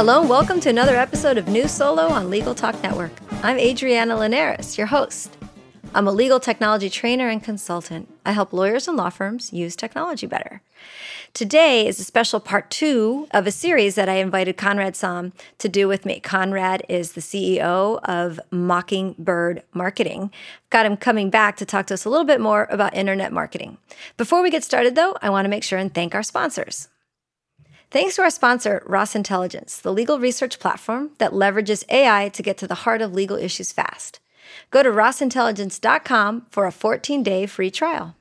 Hello, and welcome to another episode of New Solo on Legal Talk Network. I'm Adriana Linares, your host. I'm a legal technology trainer and consultant. I help lawyers and law firms use technology better. Today is a special part two of a series that I invited Conrad Saam to do with me. Conrad is the CEO of Mockingbird Marketing. Got him coming back to talk to us a little bit more about internet marketing. Before we get started, though, I want to make sure and thank our sponsors. Thanks to our sponsor, Ross Intelligence, the legal research platform that leverages AI to get to the heart of legal issues fast. Go to rossintelligence.com for a 14 day free trial.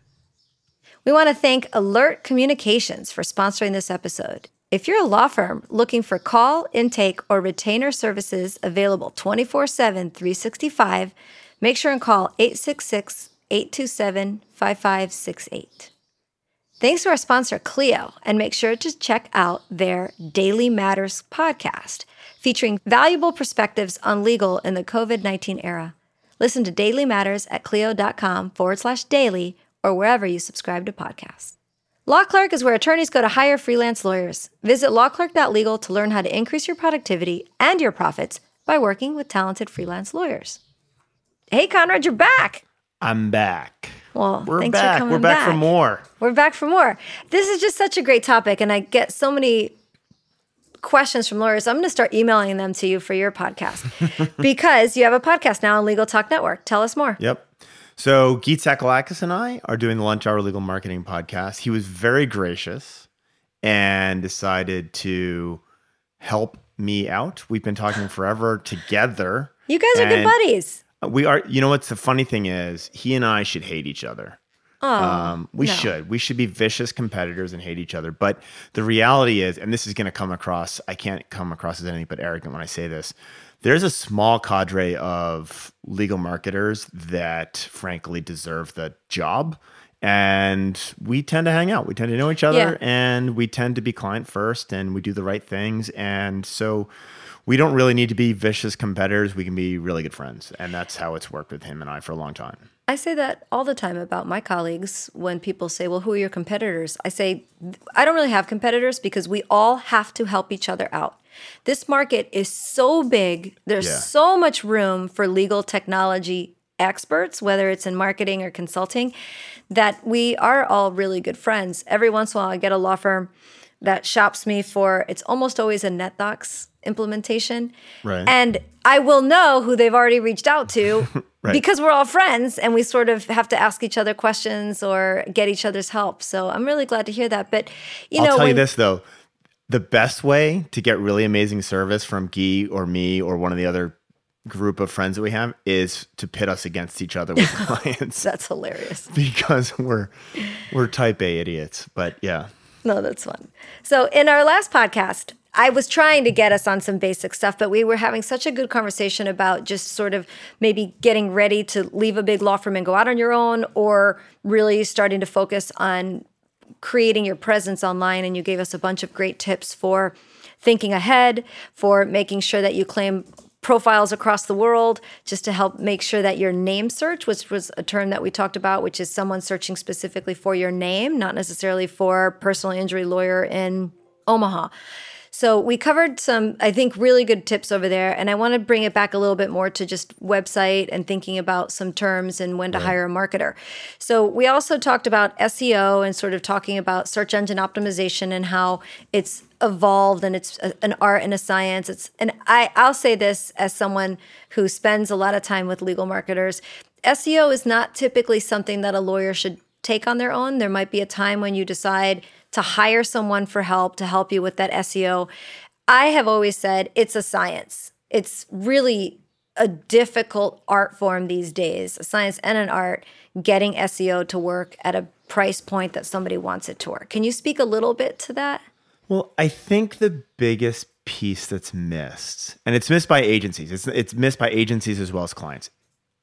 We want to thank Alert Communications for sponsoring this episode. If you're a law firm looking for call, intake, or retainer services available 24 7, 365, make sure and call 866 827 5568. Thanks to our sponsor, Clio, and make sure to check out their Daily Matters podcast, featuring valuable perspectives on legal in the COVID 19 era. Listen to Daily Matters at clio.com forward slash daily or wherever you subscribe to podcasts. Law Clerk is where attorneys go to hire freelance lawyers. Visit lawclerk.legal to learn how to increase your productivity and your profits by working with talented freelance lawyers. Hey, Conrad, you're back. I'm back. Well, We're thanks back. for coming We're back, for more. We're back for more. This is just such a great topic, and I get so many questions from lawyers. I'm going to start emailing them to you for your podcast because you have a podcast now on Legal Talk Network. Tell us more. Yep. So Gyi Tsakalakis and I are doing the Lunch Hour Legal Marketing podcast. He was very gracious and decided to help me out. We've been talking forever together. You guys are good buddies. We are. You know what's the funny thing is, he and I should hate each other. Oh, Um, we no. should. We should be vicious competitors and hate each other. But the reality is, and this is going to come across, I can't come across as anything but arrogant when I say this. There's a small cadre of legal marketers that frankly deserve the job. And we tend to hang out. We tend to know each other Yeah. and we tend to be client first and we do the right things. And so we don't really need to be vicious competitors. We can be really good friends. And that's how it's worked with him and I for a long time. I say that all the time about my colleagues when people say, Well, who are your competitors? I say, I don't really have competitors because we all have to help each other out. This market is so big, there's Yeah. so much room for legal technology experts, whether it's in marketing or consulting, that we are all really good friends. Every once in a while, I get a law firm that shops me for it's almost always a NetDocs implementation. Right. And I will know who they've already reached out to Right. because we're all friends and we sort of have to ask each other questions or get each other's help. So I'm really glad to hear that. But you I'll know, tell you this though, the best way to get really amazing service from Gyi or me or one of the other group of friends that we have is to pit us against each other with clients that's hilarious. because we're we're type A idiots. But yeah. No, that's fun. So, in our last podcast, I was trying to get us on some basic stuff, but we were having such a good conversation about just sort of maybe getting ready to leave a big law firm and go out on your own, or really starting to focus on creating your presence online. And you gave us a bunch of great tips for thinking ahead, for making sure that you claim profiles across the world just to help make sure that your name search which was a term that we talked about which is someone searching specifically for your name not necessarily for personal injury lawyer in omaha so we covered some i think really good tips over there and i want to bring it back a little bit more to just website and thinking about some terms and when to hire a marketer. So we also talked about seo and sort of talking about search engine optimization and how it's evolved and it's a, an art and a science. It's and i i'll say this as someone who spends a lot of time with legal marketers seo is not typically something that a lawyer should take on their own there might be a time when you decide to hire someone for help to help you with that seo i have always said it's a science it's really a difficult art form these days a science and an art getting seo to work at a price point that somebody wants it to work can you speak a little bit to that Well, I think the biggest piece that's missed, and it's missed by agencies. It's it's missed by agencies as well as clients.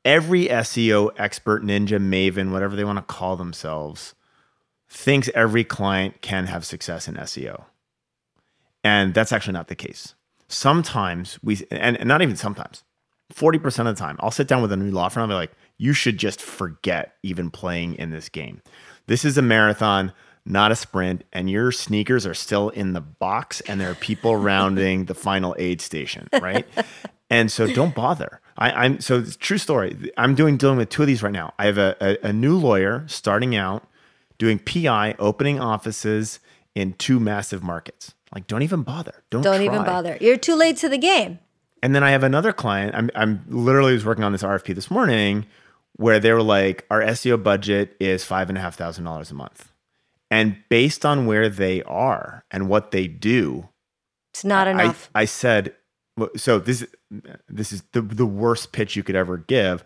Every SEO expert, ninja, maven, whatever they want to call themselves, thinks every client can have success in SEO. And that's actually not the case. Sometimes we, and, and not even sometimes, 40% of the time, I'll sit down with a new law firm and I'll be like, you should just forget even playing in this game. This is a marathon, not a sprint, and your sneakers are still in the box and there are people rounding the final aid station, right? and so don't bother. I, am so true story. I'm doing dealing with two of these right now. I have a, a, a new lawyer starting out doing PI, opening offices in two massive markets. Like, don't even bother. Don't don't try. even bother. You're too late to the game. And then I have another client. I'm I'm literally was working on this RFP this morning, where they were like, our SEO budget is five and a half thousand dollars a month, and based on where they are and what they do, it's not enough. I, I said, so this this is the the worst pitch you could ever give.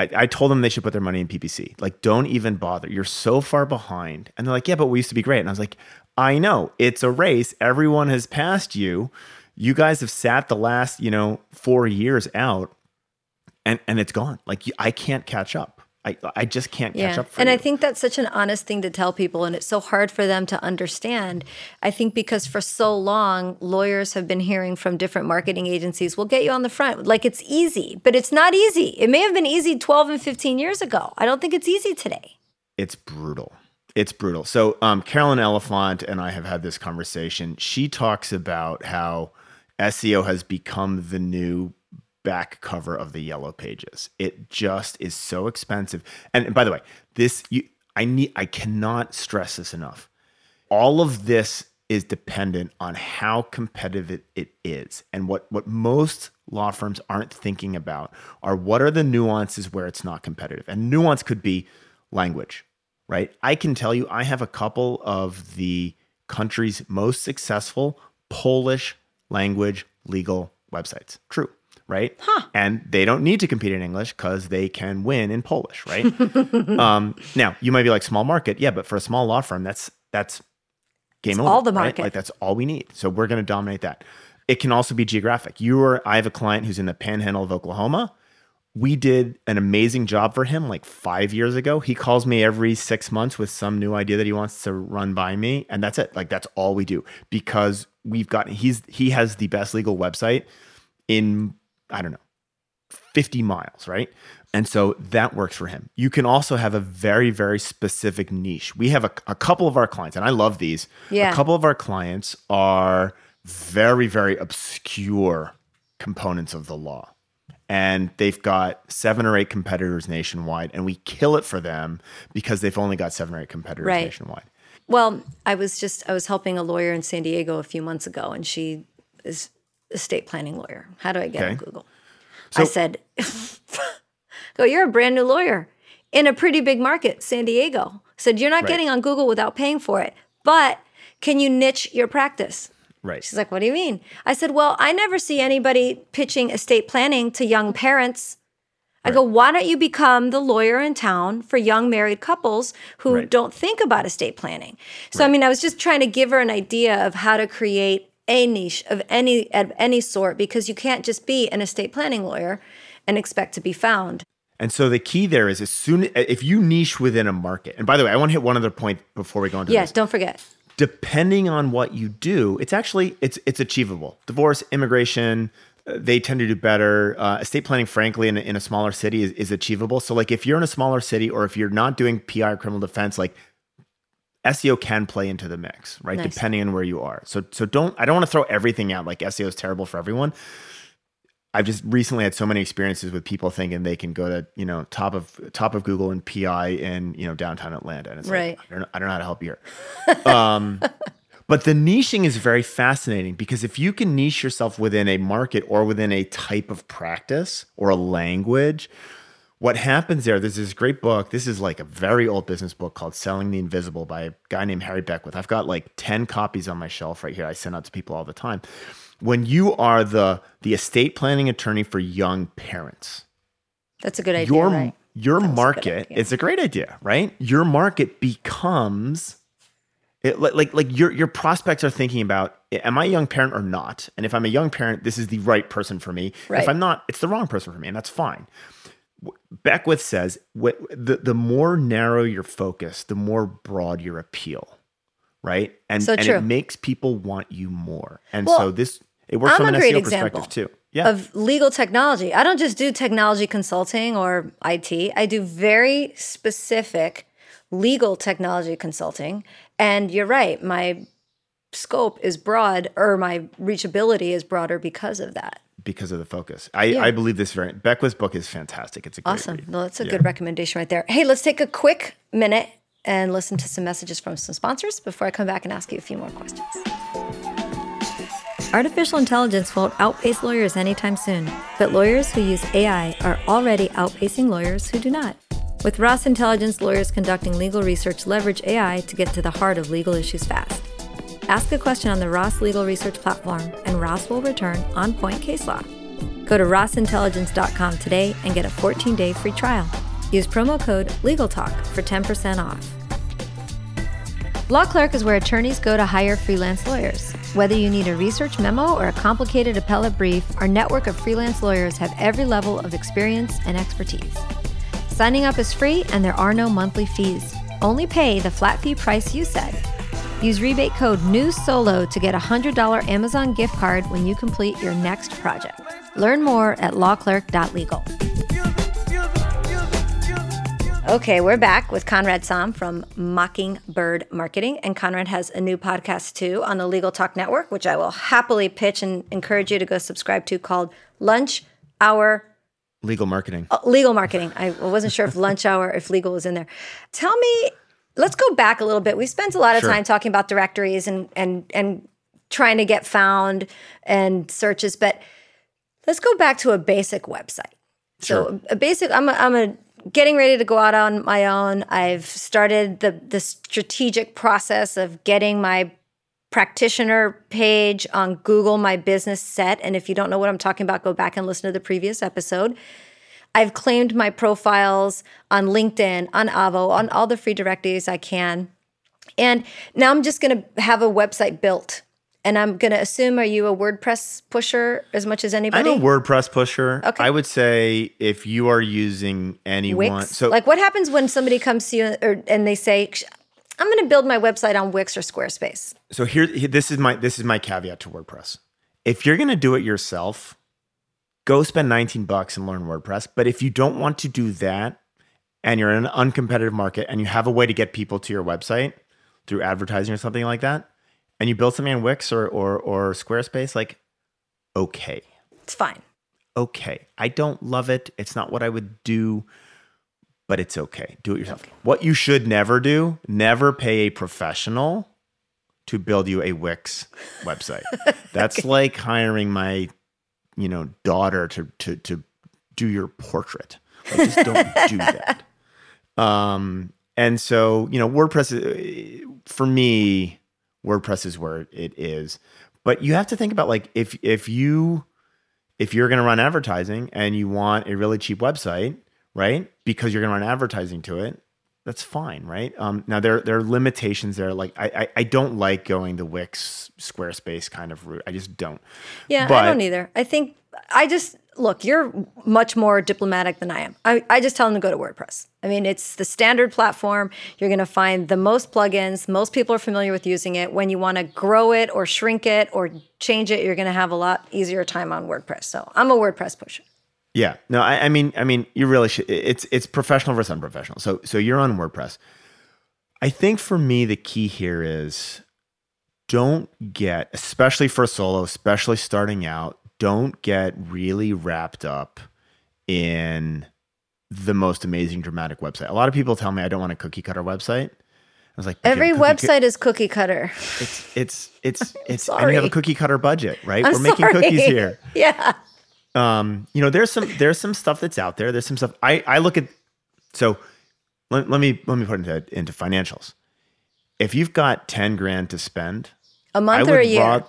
I, I told them they should put their money in PPC. Like, don't even bother. You're so far behind. And they're like, yeah, but we used to be great. And I was like, I know it's a race. Everyone has passed you. You guys have sat the last, you know, four years out, and and it's gone. Like I can't catch up. I, I just can't catch yeah. up. and you. I think that's such an honest thing to tell people, and it's so hard for them to understand. I think because for so long, lawyers have been hearing from different marketing agencies, "We'll get you on the front." Like it's easy, but it's not easy. It may have been easy 12 and 15 years ago. I don't think it's easy today. It's brutal. It's brutal. So, um, Carolyn Elefant and I have had this conversation. She talks about how SEO has become the new back cover of the yellow pages. It just is so expensive. And, by the way, this you I need I cannot stress this enough. All of this is dependent on how competitive it, it is. And what what most law firms aren't thinking about are what are the nuances where it's not competitive. And nuance could be language, right? I can tell you I have a couple of the country's most successful Polish language legal websites. True right? Huh. And they don't need to compete in English because they can win in Polish, right? um, now you might be like small market, yeah, but for a small law firm, that's that's game it's over. All the market, right? like that's all we need. So we're going to dominate that. It can also be geographic. You are. I have a client who's in the Panhandle of Oklahoma. We did an amazing job for him like five years ago. He calls me every six months with some new idea that he wants to run by me, and that's it. Like that's all we do because we've gotten. He's he has the best legal website in I don't know, 50 miles, right? And so that works for him. You can also have a very, very specific niche. We have a, a couple of our clients, and I love these. Yeah. A couple of our clients are very, very obscure components of the law. And they've got seven or eight competitors nationwide, and we kill it for them because they've only got seven or eight competitors right. nationwide. Well, I was just I was helping a lawyer in San Diego a few months ago, and she is estate planning lawyer. How do I get okay. on Google? So, I said, Go, you're a brand new lawyer in a pretty big market, San Diego. I said, You're not right. getting on Google without paying for it, but can you niche your practice? Right. She's like, What do you mean? I said, Well, I never see anybody pitching estate planning to young parents. I right. go, why don't you become the lawyer in town for young married couples who right. don't think about estate planning? So. I mean, I was just trying to give her an idea of how to create a niche of any of any sort because you can't just be an estate planning lawyer and expect to be found. And so the key there is as soon if you niche within a market. And by the way, I want to hit one other point before we go into this. yes, this. don't forget. Depending on what you do, it's actually it's it's achievable. Divorce, immigration, uh, they tend to do better. Uh, estate planning, frankly, in, in a smaller city is, is achievable. So, like, if you're in a smaller city or if you're not doing PI or criminal defense, like SEO can play into the mix, right? Nice. Depending on where you are. So so don't I don't want to throw everything out like SEO is terrible for everyone. I've just recently had so many experiences with people thinking they can go to you know top of top of Google and PI in you know downtown Atlanta, and it's right. like I don't, I don't know how to help you here. um, but the niching is very fascinating because if you can niche yourself within a market or within a type of practice or a language, what happens there, there's this great book. This is like a very old business book called Selling the Invisible by a guy named Harry Beckwith. I've got like 10 copies on my shelf right here. I send out to people all the time. When you are the the estate planning attorney for young parents. That's a good idea. Your right? your That's market, a it's a great idea, right? Your market becomes it, like like your your prospects are thinking about am I a young parent or not? And if I'm a young parent, this is the right person for me. Right. If I'm not, it's the wrong person for me, and that's fine. Beckwith says the the more narrow your focus, the more broad your appeal, right? And So and it makes people want you more. And Well, so this it works I'm from a an great SEO example perspective too. Yeah, of legal technology. I don't just do technology consulting or IT. I do very specific legal technology consulting. And you're right, my scope is broad or my reachability is broader because of that. Because of the focus. I, I believe this very Beckwith's book is fantastic. It's a great Awesome. read. Well, that's a Yeah. good recommendation right there. Hey, let's take a quick minute and listen to some messages from some sponsors before I come back and ask you a few more questions. Artificial intelligence won't outpace lawyers anytime soon, but lawyers who use AI are already outpacing lawyers who do not. With Ross Intelligence, lawyers conducting legal research leverage AI to get to the heart of legal issues fast. Ask a question on the Ross Legal Research platform, and Ross will return on point case law. Go to rossintelligence.com today and get a 14 day free trial. Use promo code LegalTalk for 10% off. Law Clerk is where attorneys go to hire freelance lawyers. Whether you need a research memo or a complicated appellate brief, our network of freelance lawyers have every level of experience and expertise. Signing up is free and there are no monthly fees. Only pay the flat fee price you said. Use rebate code NEWSOLO to get a $100 Amazon gift card when you complete your next project. Learn more at lawclerk.legal. Okay, we're back with Conrad Saam from Mockingbird Marketing. And Conrad has a new podcast too on the Legal Talk Network, which I will happily pitch and encourage you to go subscribe to called Lunch Hour Legal marketing. uh, Legal Marketing. I wasn't sure if Lunch Hour, if legal was in there. Tell me, let's go back a little bit. We spent a lot of Sure. time talking about directories and and and trying to get found and searches, but let's go back to a basic website. So a basic I'm a, I'm a getting ready to go out on my own. I've started the the strategic process of getting my practitioner page on Google My Business set and if you don't know what I'm talking about go back and listen to the previous episode. I've claimed my profiles on LinkedIn, on Avvo, on all the free directories I can. And now I'm just going to have a website built. And I'm going to assume are you a WordPress pusher as much as anybody? I'm a WordPress pusher. Okay. I would say if you are using anyone, Wix. so like what happens when somebody comes to you or, and they say, I'm going to build my website on Wix or Squarespace? so here, this is my this is my caveat to WordPress. If you're gonna do it yourself, go spend 19 bucks and learn WordPress. But if you don't want to do that, and you're in an uncompetitive market, and you have a way to get people to your website through advertising or something like that, and you build something in Wix or or, or Squarespace, like okay, It's fine. okay. I don't love it. It's not what I would do, but it's okay. Do it yourself. What you should never do, never pay a professional to build you a Wix website. That's like hiring my, you know, daughter to to to do your portrait. Like, just don't do that. Um, and so, you know, WordPress uh, for me, WordPress is where it is. But you have to think about like if if you if you're going to run advertising and you want a really cheap website, right? Because you're going to run advertising to it, that's fine, right? Um, now there there are limitations there. Like I, I I don't like going the Wix Squarespace kind of route. I just don't. Yeah, I don't either. I think I just look, you're much more diplomatic than I am. I, I just tell them to go to WordPress. I mean, it's the standard platform. You're going to find the most plugins. Most people are familiar with using it. When you want to grow it or shrink it or change it, you're going to have a lot easier time on WordPress. So I'm a WordPress pusher. Yeah. No, I, I mean, I mean, you really should. It's it's professional versus unprofessional. So so you're on WordPress. I think for me the key here is don't get, especially for a solo, especially starting out, don't get really wrapped up in the most amazing dramatic website. A lot of people tell me I don't want a cookie cutter website. I was like, Every have a cu- website is cookie cutter. it's it's it's it's and you have a cookie cutter budget, right? I'm We're making cookies here Yeah. Um, you know, there's some there's some stuff that's out there. There's some stuff I I look at. So let, let me let me put it into into financials. If you've got ten grand to spend, a month would or a year. raw-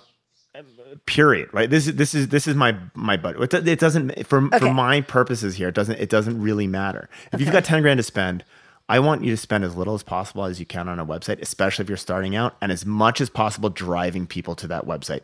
period. Right. This is this is this is my my budget. It, it doesn't for Okay. for my purposes here. It doesn't it doesn't really matter. If you've got ten grand to spend, I want you to spend as little as possible as you can on a website, especially if you're starting out, and as much as possible driving people to that website,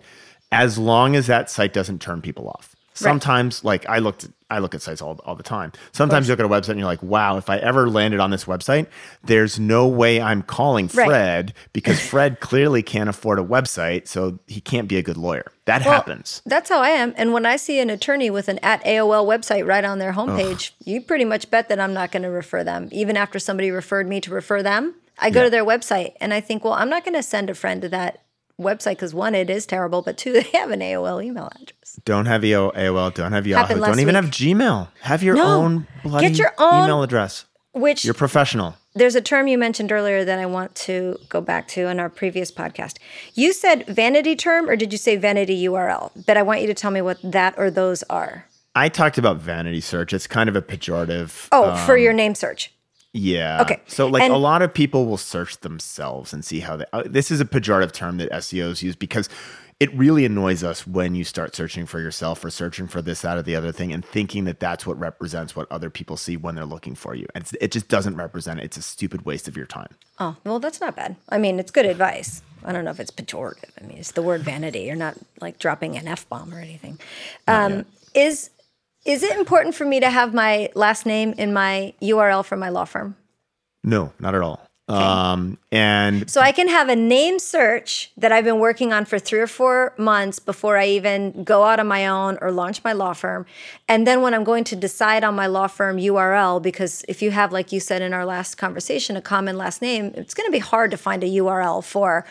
as long as that site doesn't turn people off. Sometimes, like I looked, I look at sites all, all the time. Sometimes you look at a website and you're like, "Wow, if I ever landed on this website, there's no way I'm calling Right. Fred because Fred clearly can't afford a website, so he can't be a good lawyer." That Well, happens. That's how I am. And when I see an attorney with an at AOL website right on their homepage, you pretty much bet that I'm not going to refer them. Even after somebody referred me to refer them, I go Yeah. to their website and I think, well, I'm not going to send a friend to that website because one, it is terrible, but two, they have an AOL email address. Don't have EO, AOL. Don't have Yahoo. Happened Don't even week. have Gmail. Have your No. own bloody Get your own- email address. Which You're professional. there's a term you mentioned earlier that I want to go back to in our previous podcast. You said vanity term, or did you say vanity URL? But I want you to tell me what that or those are. I talked about vanity search. It's kind of a pejorative. Oh, for um, your name search. Yeah. Okay. So, like, And- a lot of people will search themselves and see how they. Uh, this is a pejorative term that SEOs use because it really annoys us when you start searching for yourself or searching for this, that, or the other thing and thinking that that's what represents what other people see when they're looking for you. And it's, it just doesn't represent it. It's a stupid waste of your time. Oh, well, that's not bad. I mean, it's good advice. I don't know if it's pejorative. I mean, it's the word vanity. You're not like dropping an F bomb or anything. Um, is is it important for me to have my last name in my URL for my law firm? No, not at all. Um, and So I can have a name search that I've been working on for three or four months before I even go out on my own or launch my law firm. And then when I'm going to decide on my law firm URL, because if you have, like you said in our last conversation, a common last name, it's going to be hard to find a URL for,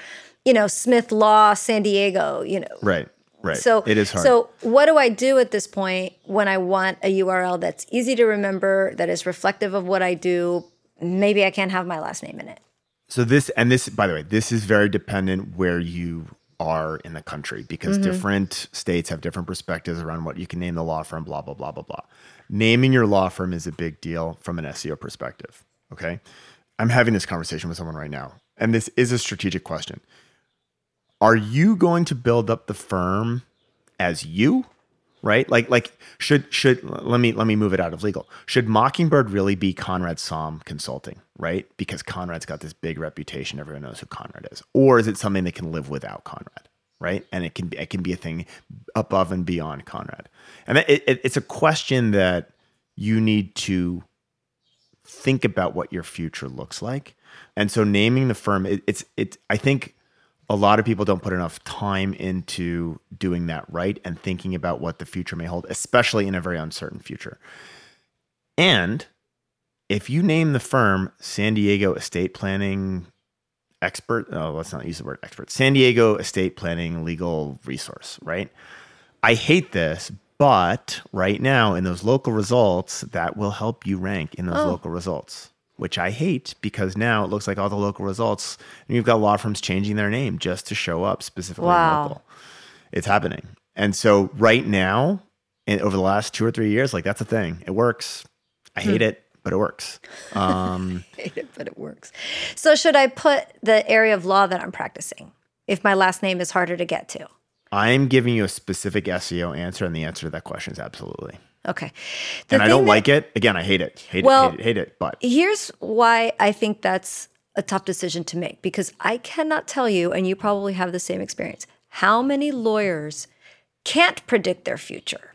you know, Smith Law San Diego, you know. right, right. So it is hard. So what do I do at this point when I want a URL that's easy to remember, that is reflective of what I do? Maybe I can't have my last name in it. So this and this, by the way, this is very dependent where you are in the country because mm-hmm. different states have different perspectives around what you can name the law firm. Blah blah blah blah blah. Naming your law firm is a big deal from an SEO perspective. Okay, I'm having this conversation with someone right now, and this is a strategic question. Are you going to build up the firm as you? right? Like like should should let me let me move it out of legal. Should Mockingbird really be Conrad Saam Consulting, right? Because Conrad's got this big reputation, everyone knows who Conrad is. Or is it something that can live without Conrad, right? And it can be it can be a thing above and beyond Conrad. And it, it, it's a question that you need to think about what your future looks like. And so naming the firm, it, it's it's I think a lot of people don't put enough time into doing that right and thinking about what the future may hold, especially in a very uncertain future. And if you name the firm San Diego Estate Planning Expert, oh, let's not use the word expert, San Diego Estate Planning Legal Resource, right? I hate this, but right now in those local results, that will help you rank in those Oh. local results, which I hate because now it looks like all the local results, and you've got law firms changing their name just to show up specifically Wow. local. It's happening. And so right now, and over the last two or three years, like that's a thing. It works. I hate it, but it works. Um, hate it, but it works. So should I put the area of law that I'm practicing if my last name is harder to get to? I'm giving you a specific SEO answer, and the answer to that question is absolutely. Okay. The and I don't that- like it. Again, I hate it. Hate Well- it, hate it, hate it. But Here's why I think that's a tough decision to make because I cannot tell you, and you probably have the same experience, how many lawyers can't predict their future.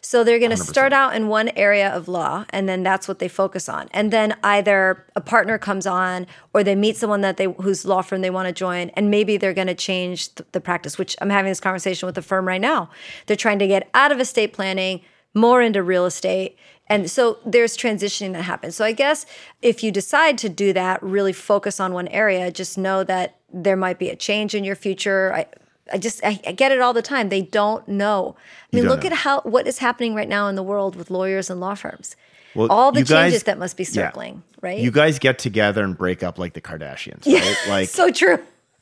So they're going to start out in one area of law and then that's what they focus on. And then either a partner comes on or they meet someone that they whose law firm they want to join and maybe they're going to change th- the practice, which I'm having this conversation with a firm right now. They're trying to get out of estate planning, more into real estate. And so there's transitioning that happens. So I guess if you decide to do that, really focus on one area, just know that there might be a change in your future. I, I just I, I get it all the time. They don't know. I mean, look know. at how what is happening right now in the world with lawyers and law firms. Well, all the guys- changes that must be yeah. circling, right? you guys get together and break up like the Kardashians, right? Like so true.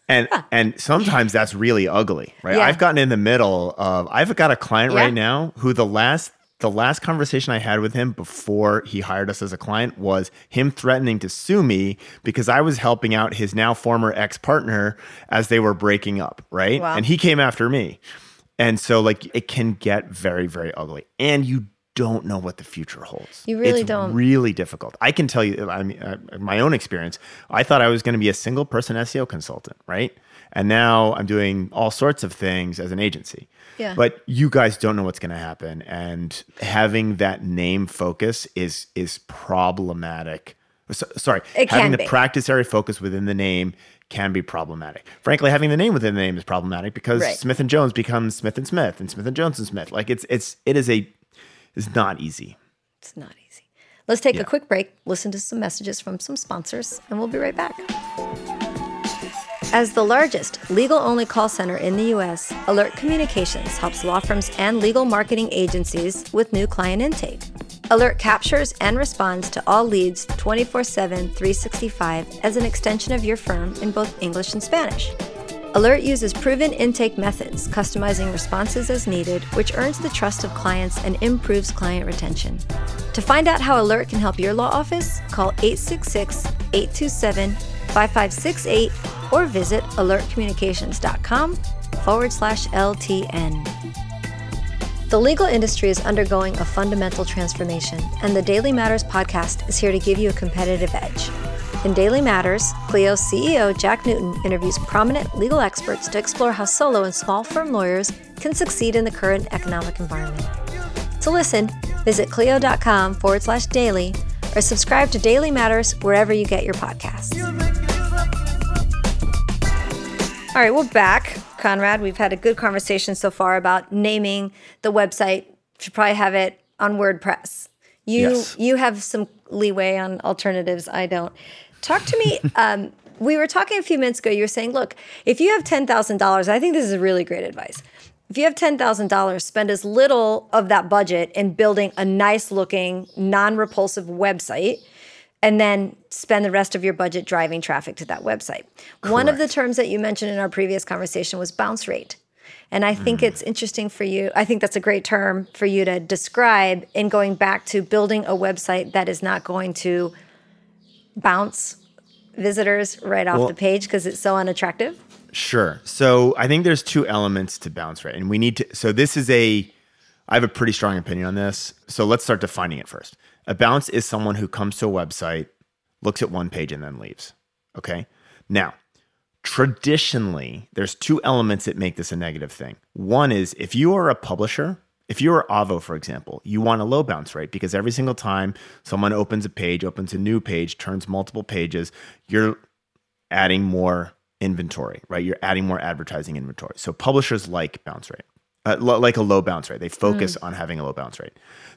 and and sometimes that's really ugly, right? Yeah. I've gotten in the middle of I've got a client Yeah. right now who the last the last conversation I had with him before he hired us as a client was him threatening to sue me because I was helping out his now former ex-partner as they were breaking up, right? Wow. And he came after me. And so like it can get very very ugly. And you don't know what the future holds. You really it's don't. Really difficult. I can tell you, I mean, uh, my own experience. I thought I was going to be a single person SEO consultant, right? And now I'm doing all sorts of things as an agency. Yeah. But you guys don't know what's going to happen, and having that name focus is is problematic. So- sorry, It having the be. practice area focus within the name can be problematic. Frankly, having the name within the name is problematic because Right. Smith and Jones becomes Smith and Smith, and Smith and Jones and Smith. Like it's it's it is a it's not easy. It's not easy. Let's take Yeah. a quick break, listen to some messages from some sponsors, and we'll be right back. As the largest legal only call center in the US, Alert Communications helps law firms and legal marketing agencies with new client intake. Alert captures and responds to all leads 24 7, 365 as an extension of your firm in both English and Spanish. Alert uses proven intake methods, customizing responses as needed, which earns the trust of clients and improves client retention. To find out how Alert can help your law office, call 866 827 5568 or visit alertcommunications.com forward slash LTN. The legal industry is undergoing a fundamental transformation, and the Daily Matters podcast is here to give you a competitive edge. In Daily Matters, Clio's CEO Jack Newton interviews prominent legal experts to explore how solo and small firm lawyers can succeed in the current economic environment. To listen, visit clio.com forward slash daily or subscribe to Daily Matters wherever you get your podcasts. All right, we're back. Conrad, we've had a good conversation so far about naming the website. Should probably have it on WordPress. You Yes. you have some leeway on alternatives. I don't. Talk to me. um, we were talking a few minutes ago. You were saying, look, if you have ten thousand dollars, I think this is really great advice. If you have ten thousand dollars, spend as little of that budget in building a nice looking, non repulsive website and then spend the rest of your budget driving traffic to that website. One of the terms that you mentioned in our previous conversation was bounce rate. And I think it's interesting for you. I think that's a great term for you to describe in going back to building a website that is not going to bounce visitors right off Well- the page because it's so unattractive. Sure. So I think there's two elements to bounce rate, and we need to. So this is a. I have a pretty strong opinion on this. So let's start defining it first. A bounce is someone who comes to a website, looks at one page, and then leaves. Okay. Now, traditionally, there's two elements that make this a negative thing. One is if you are a publisher, if you are Avvo, for example, you want a low bounce rate because every single time someone opens a page, opens a new page, turns multiple pages, you're adding more inventory, right? You're adding more advertising inventory. So publishers like bounce rate, uh, lo- like a low bounce rate. They focus on having a low bounce rate.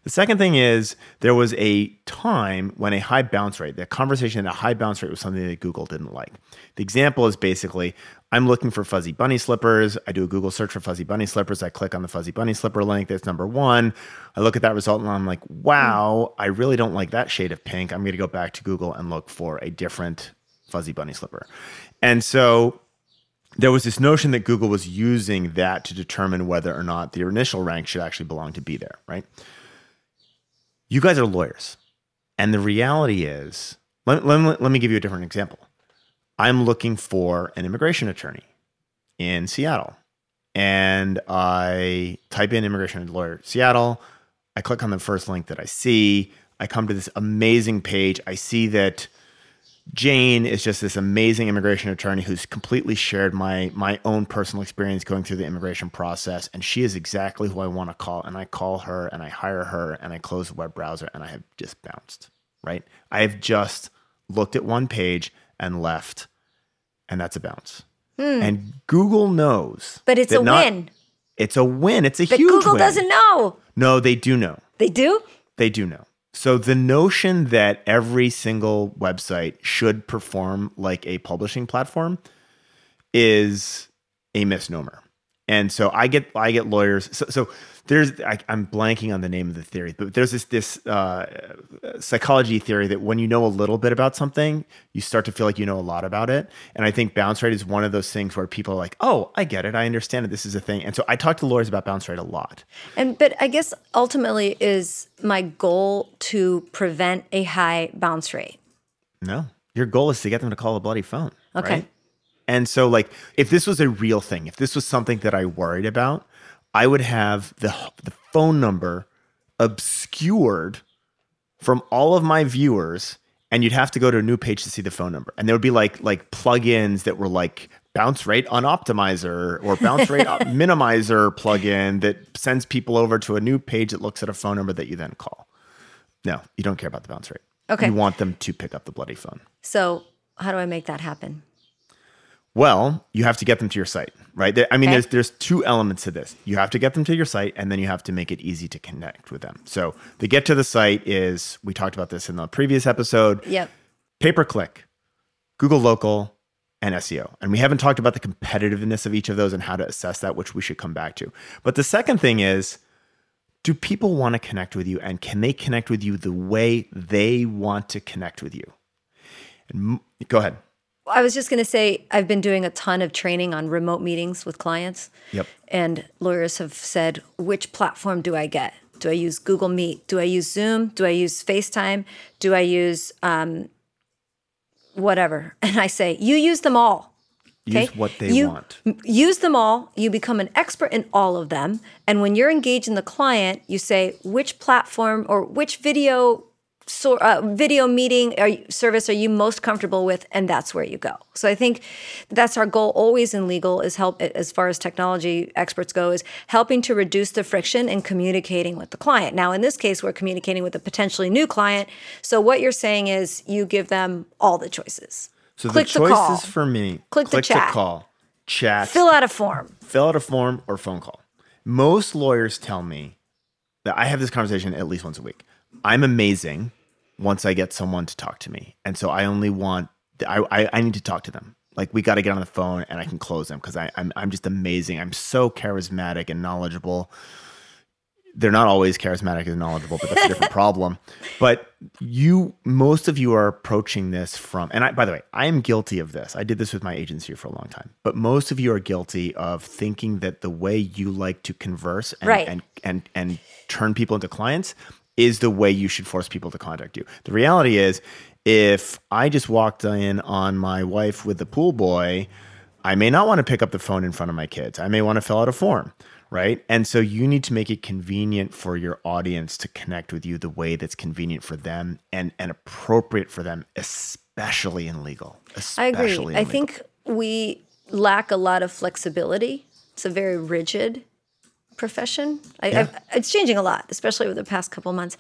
The second thing is there was a time when a high bounce rate, the conversation at a high bounce rate was something that Google didn't like. The example is basically I'm looking for fuzzy bunny slippers. I do a Google search for fuzzy bunny slippers. I click on the fuzzy bunny slipper link. That's number one. I look at that result and I'm like, wow, I really don't like that shade of pink. I'm going to go back to Google and look for a different fuzzy bunny slipper. And so there was this notion that Google was using that to determine whether or not the initial rank should actually belong to be there, right? You guys are lawyers. And the reality is, let, let, let me give you a different example. I'm looking for an immigration attorney in Seattle. And I type in immigration lawyer Seattle. I click on the first link that I see. I come to this amazing page. I see that Jane is just this amazing immigration attorney who's completely shared my my own personal experience going through the immigration process and she is exactly who I want to call and I call her and I hire her and I close the web browser and I have just bounced, right? I have just looked at one page and left and that's a bounce. Hmm. And Google knows. But it's a not- win. It's a win. It's a huge win. But huge Google win. doesn't know. No, they do know. They do? They do know. So the notion that every single website should perform like a publishing platform is a misnomer. And so I get I get lawyers. So, so there's I, I'm blanking on the name of the theory, but there's this this uh, psychology theory that when you know a little bit about something, you start to feel like you know a lot about it. And I think bounce rate is one of those things where people are like, "Oh, I get it. I understand it. This is a thing." And so I talk to lawyers about bounce rate a lot. And but I guess ultimately is my goal to prevent a high bounce rate. No, your goal is to get them to call a bloody phone. Okay. right? And so, like, if this was a real thing, if this was something that I worried about, I would have the the phone number obscured from all of my viewers and you'd have to go to a new page to see the phone number. And there would be like like plugins that were like bounce rate on optimizer or bounce rate minimizer plugin that sends people over to a new page that looks at a phone number that you then call. No, you don't care about the bounce rate. Okay. You want them to pick up the bloody phone. So, how do I make that happen? Well, you have to get them to your site, right? I mean, Okay. there's there's two elements to this. You have to get them to your site, and then you have to make it easy to connect with them. So the get to the site is we talked about this in the previous episode. Yep. Pay per click, Google Local, and SEO. And we haven't talked about the competitiveness of each of those and how to assess that, which we should come back to. But the second thing is, do people want to connect with you, and can they connect with you the way they want to connect with you? And go ahead. I was just going to say, I've been doing a ton of training on remote meetings with clients. Yep. And lawyers have said, which platform do I get? Do I use Google Meet? Do I use Zoom? Do I use FaceTime? Do I use um, whatever? And I say, you use them all. Use what they You want. Use them all. You become an expert in all of them. And when you're engaging the client, you say which platform or which video so, uh, video meeting or service are you most comfortable with, and that's where you go. So I think that's our goal always in legal is help as far as technology experts go is helping to reduce the friction in communicating with the client. Now in this case, we're communicating with a potentially new client. So what you're saying is you give them all the choices. So Click the the call. choices for me: Click the to chat. call, chat, Fill out a form. fill out a form, or phone call. Most lawyers tell me that I have this conversation at least once a week. I'm amazing once I get someone to talk to me, and so I only want I I, I need to talk to them. Like we got to get on the phone and I can close them because I'm I'm just amazing. I'm so charismatic and knowledgeable. They're not always charismatic and knowledgeable, but that's a different problem. But you, most of you are approaching this from, and I, by the way, I am guilty of this. I did this with my agency for a long time, but most of you are guilty of thinking that the way you like to converse and, Right. and, and, and turn people into clients is the way you should force people to contact you. The reality is, if I just walked in on my wife with the pool boy, I may not want to pick up the phone in front of my kids. I may want to fill out a form, right? And so you need to make it convenient for your audience to connect with you the way that's convenient for them and, and appropriate for them, especially in legal. I Especially agree. in I legal. think we lack a lot of flexibility. It's a very rigid profession. I, Yeah. I've, it's changing a lot, especially over the past couple months.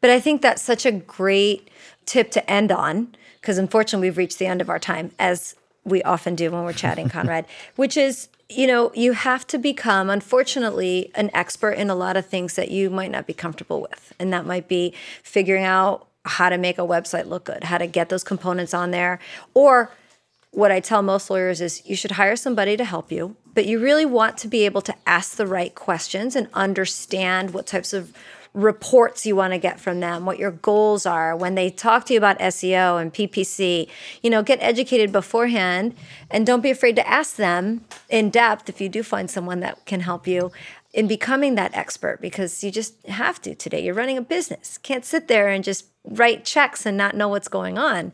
But I think that's such a great tip to end on, because unfortunately we've reached the end of our time, as we often do when we're chatting, Conrad, which is, you know, you have to become, unfortunately, an expert in a lot of things that you might not be comfortable with. And that might be figuring out how to make a website look good, how to get those components on there, or what I tell most lawyers is you should hire somebody to help you, but you really want to be able to ask the right questions and understand what types of reports you want to get from them, what your goals are. When they talk to you about SEO and PPC, you know, get educated beforehand and don't be afraid to ask them in depth if you do find someone that can help you in becoming that expert because you just have to today. You're running a business. Can't sit there and just write checks and not know what's going on.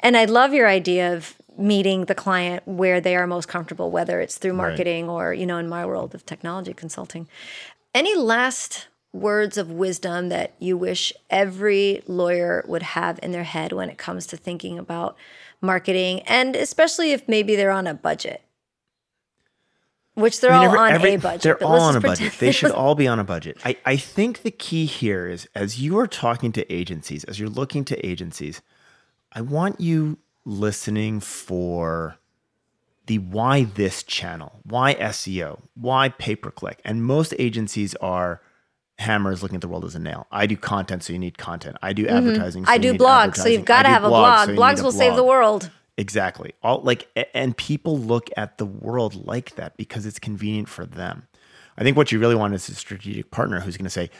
And I love your idea of meeting the client where they are most comfortable, whether it's through marketing or, you know, in my world of technology consulting. Any last words of wisdom that you wish every lawyer would have in their head when it comes to thinking about marketing and especially if maybe they're on a budget? Which they're I mean, all every- on every- a budget. They're all on a budget. They should all be on a budget. I, I think the key here is as you are talking to agencies, as you're looking to agencies, I want you listening for the why this channel, why SEO, why pay per click. And most agencies are hammers looking at the world as a nail. I do content, so you need content. I do advertising. So Mm-hmm. I do blogs, so you've got to have a blog. so Blogs will save the world. Exactly. All like and people look at the world like that because it's convenient for them. I think what you really want is a strategic partner who's going to say,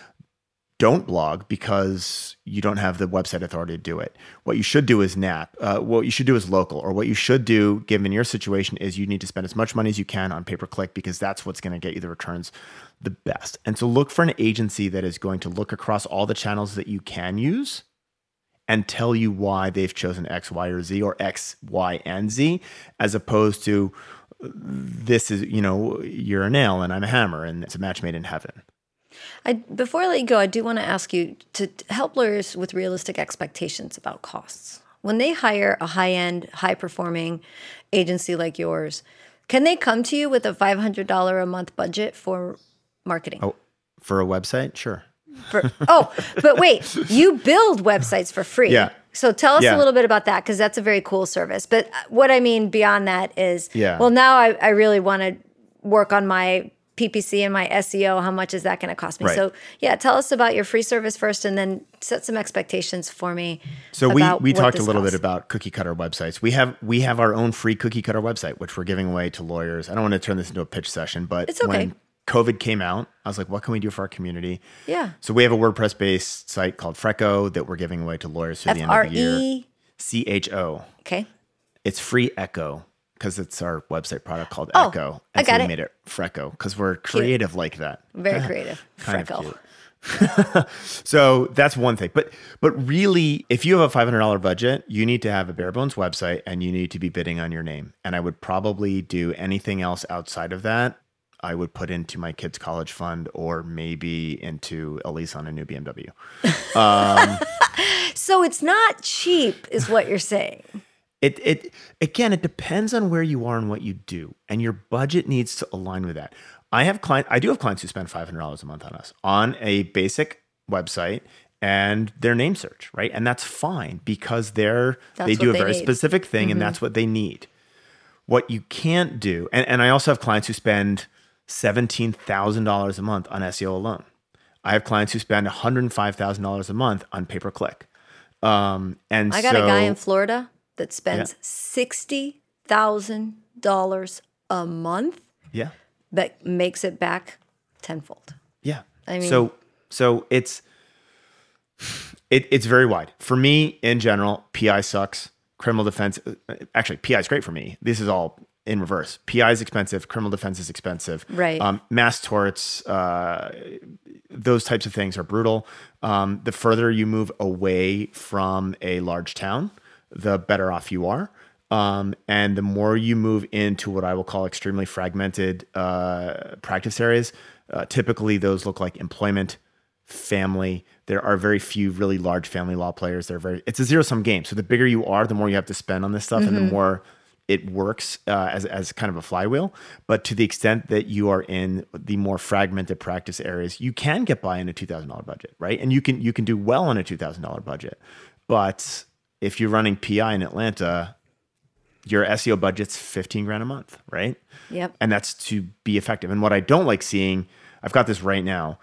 "Don't blog because you don't have the website authority to do it. What you should do is NAP. Uh, what you should do is local, or what you should do, given your situation, is you need to spend as much money as you can on pay per click because that's what's going to get you the returns the best. And so look for an agency that is going to look across all the channels that you can use and tell you why they've chosen X, Y, or Z, or X, Y, and Z, as opposed to this is, you know, you're a nail and I'm a hammer and it's a match made in heaven. I, before I let you go, I do want to ask you to help lawyers with realistic expectations about costs. When they hire a high end, high performing agency like yours, can they come to you with a $500 a month budget for marketing? Oh, for a website, sure. For, oh, but wait, you build websites for free. Yeah. So tell us Yeah. a little bit about that because that's a very cool service. But uh, what I mean beyond that is, Yeah. well, now I, I really want to work on my PPC and my SEO. How much is that going to cost me? Right. So yeah, tell us about your free service first, and then set some expectations for me. So we we talked a little costs. bit about cookie cutter websites. We have we have our own free cookie cutter website, which we're giving away to lawyers. I don't want to turn this into a pitch session, but It's okay. when COVID came out, I was like, what can we do for our community? Yeah. So we have a WordPress based site called Freco that we're giving away to lawyers through the end of the year. E. C H O. Okay. It's free Echo because it's our website product called Oh, Echo. I got we it. made it Freco because we're creative like that. Very creative. Cute. So that's one thing. But but really, if you have a five hundred dollar budget, you need to have a bare bones website and you need to be bidding on your name. And I would probably do anything else outside of that. I would put into my kids' college fund or maybe into a lease on a new BMW. Um, so it's not cheap, is what you're saying. It it again, it depends on where you are and what you do, and your budget needs to align with that. I have client, I do have clients who spend five hundred dollars a month on us on a basic website and their name search, right? And that's fine because they're That's they do a they very need. specific thing, and that's what they need. What you can't do, and, and I also have clients who spend seventeen thousand dollars a month on SEO alone. I have clients who spend one hundred five thousand dollars a month on pay per click. Um, and I got a guy in Florida that spends sixty thousand dollars a month, yeah. but makes it back tenfold. Yeah. I mean- so so it's it, it's very wide for me in general. PI sucks. Criminal defense, uh, actually, PI is great for me. This is all in reverse. PI is expensive. Criminal defense is expensive. Right. Um, mass torts, uh, those types of things are brutal. Um, the further you move away from a large town, the better off you are. Um, and the more you move into what I will call extremely fragmented uh, practice areas, uh, typically those look like employment, family. There are very few really large family law players. They're very. It's a zero sum game. So the bigger you are, the more you have to spend on this stuff, and the more it works uh, as as kind of a flywheel. But to the extent that you are in the more fragmented practice areas, you can get by in a two thousand dollar budget, right? And you can you can do well on a two thousand dollar budget. But if you're running PI in Atlanta, your SEO budget's 15 grand a month, right? Yep. And that's to be effective. And what I don't like seeing, I've got this right now.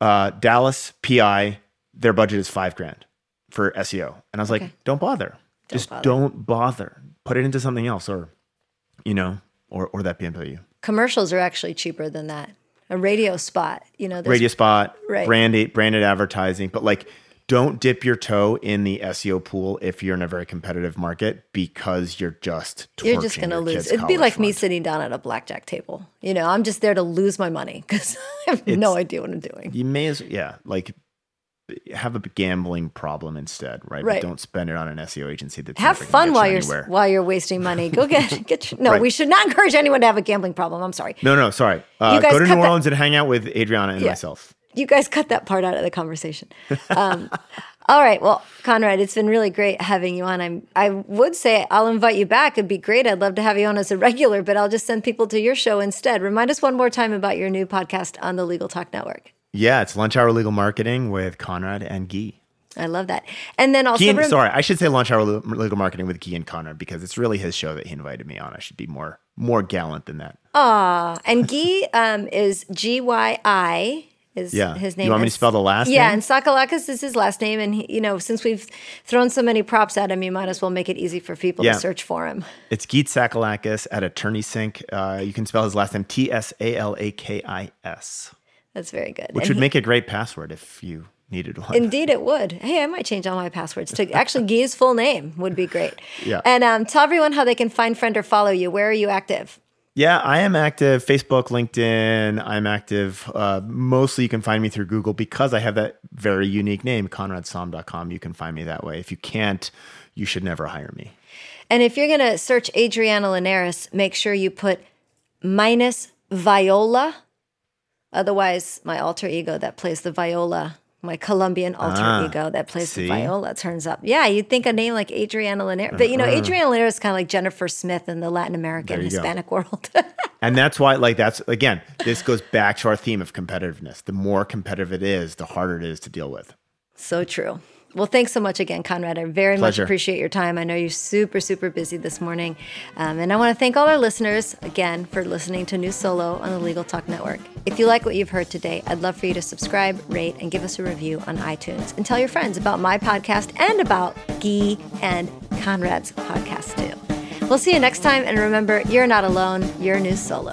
Uh, Dallas PI, their budget is five grand for SEO. And I was like, Okay. don't bother. Just bother. don't bother. Put it into something else or, you know, or, or that BMW. Commercials are actually cheaper than that. A radio spot, you know, Radio spot, Right. branded, branded advertising. But like, don't dip your toe in the SEO pool if you're in a very competitive market because you're just you're just going to lose. It'd be like me sitting down at a blackjack table. You know, I'm just there to lose my money because I have no idea what I'm doing. you may as yeah like have a gambling problem instead right, Right. But don't spend it on an seo agency that's Have fun while you you're while you're wasting money. Go get get. Your, no, Right. we should not encourage anyone to have a gambling problem. I'm sorry. no no sorry uh, You guys go to new that- orleans and hang out with adriana and Yeah. myself You guys cut that part out of the conversation. Um, all right. Well, Conrad, it's been really great having you on. I'm. I would say I'll invite you back. It'd be great. I'd love to have you on as a regular, but I'll just send people to your show instead. Remind us one more time about your new podcast on the Legal Talk Network. yeah it's lunch hour legal marketing with conrad and Gyi I love that. And then also, rem- sorry i should say lunch hour legal marketing with Gyi and conrad because it's really his show that he invited me on i should be more more gallant than that Ah, and Gyi um, is G Y I. Is Yeah. his name. You want me to spell the last Yeah, name? and Tsakalakis is his last name, and he, you know, since we've thrown so many props at him, you might as well make it easy for people Yeah. to search for him. it's Gyi Tsakalakis at AttorneySync. Uh, you can spell his last name T S A L A K I S, That's very good. which And would he- make a great password if you needed one. Indeed, it would. Hey, I might change all my passwords to actually Gyi's full name would be great. Yeah. And um, tell everyone how they can find, friend, or follow you. Where are you active? Yeah, I am active. Facebook, LinkedIn. I'm active. Uh, mostly, you can find me through Google because I have that very unique name, ConradSaam.com. You can find me that way. If you can't, you should never hire me. And if you're going to search Adriana Linares, make sure you put minus Viola Otherwise, my alter ego that plays the viola, my Colombian alter Ah, ego that plays see? the viola turns up. Yeah, you'd think a name like Adriana Linares. But you know, Adriana Linares is kind of like Jennifer Smith in the Latin American you go. Hispanic world. And that's why, like, that's again, this goes back to our theme of competitiveness. The more competitive it is, the harder it is to deal with. so true. Well, thanks so much again, Conrad. I very Pleasure. much appreciate your time. I know you're super, super busy this morning. Um, and I want to thank all our listeners again for listening to New Solo on the Legal Talk Network. If you like what you've heard today, I'd love for you to subscribe, rate, and give us a review on iTunes. And tell your friends about my podcast and about Gyi and Conrad's podcast, too. We'll see you next time. And remember, you're not alone, you're New Solo.